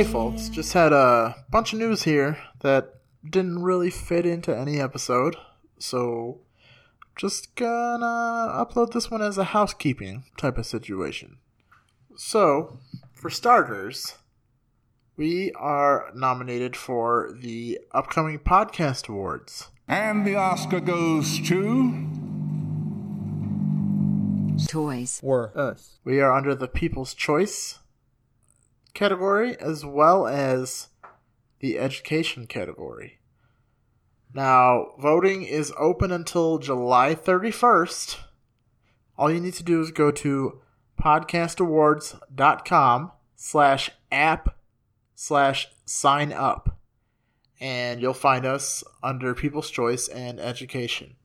Hey, folks, just had a bunch of news here that didn't really fit into any episode, so just gonna upload this one as a housekeeping type of situation. So, for starters, we are nominated for the upcoming podcast awards. And the Oscar goes to. Toys. Were us. We are under the People's Choice category as well as the Education category. Now, voting is open until July 31st. All you need to do is go to podcastawards.com slash app slash sign up and you'll find us under People's Choice and Education.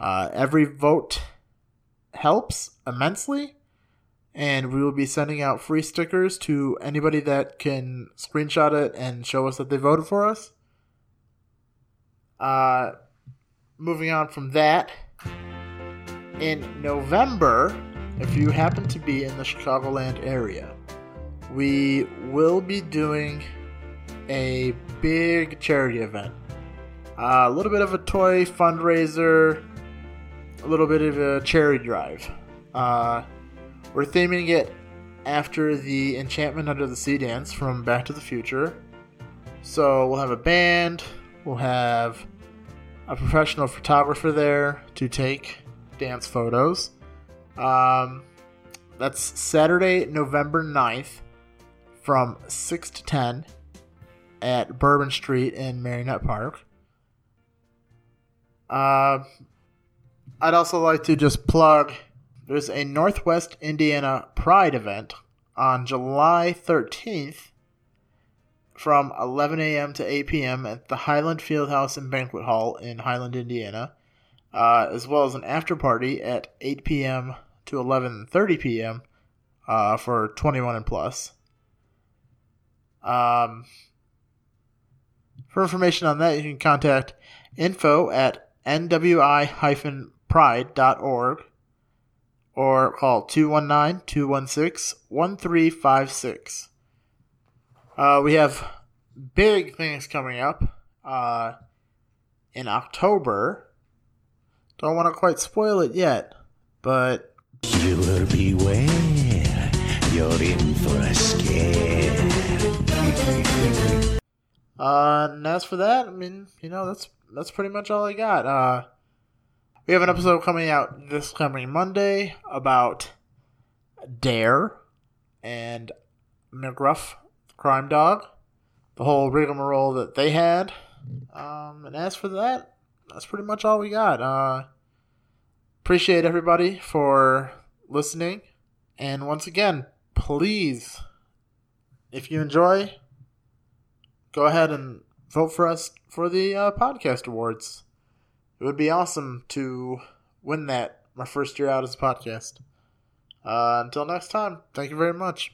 Uh, every vote helps immensely, and we will be sending out free stickers to anybody that can screenshot it and show us that they voted for us. Uh, moving on from that, in November, if you happen to be in the Chicagoland area, we will be doing a big charity event. Uh, a little bit of a toy fundraiser, a little bit of a charity drive. Uh, we're theming it after the Enchantment Under the Sea dance from Back to the Future. So we'll have a band, we'll have a professional photographer there to take dance photos. Um, that's Saturday, November 9th from 6 to 10 at Bourbon Street in Merrionette Park. Uh, I'd also like to just plug there's a Northwest Indiana Pride event on July 13th from 11 a.m. to 8 p.m. at the Highland Fieldhouse and Banquet Hall in Highland, Indiana, uh, as well as an after party at 8 p.m. to 11:30 p.m. Uh, for 21 and plus. Um, for information on that, you can contact info at nwi-pride.org or call 219-216-1356. Uh, we have big things coming up uh, in October. Don't want to quite spoil it yet, but will beware. You're in for a scare. Uh, and as for that, I mean, you know, that's that's pretty much all I got. Uh, we have an episode coming out this coming Monday about Dare and McGruff, crime dog, the whole rigmarole that they had. Um, and as for that, that's pretty much all we got. Uh, appreciate everybody for listening, and once again, please, if you enjoy go ahead and vote for us for the uh, podcast awards. It would be awesome to win that my first year out as a podcast. Uh, until next time, thank you very much.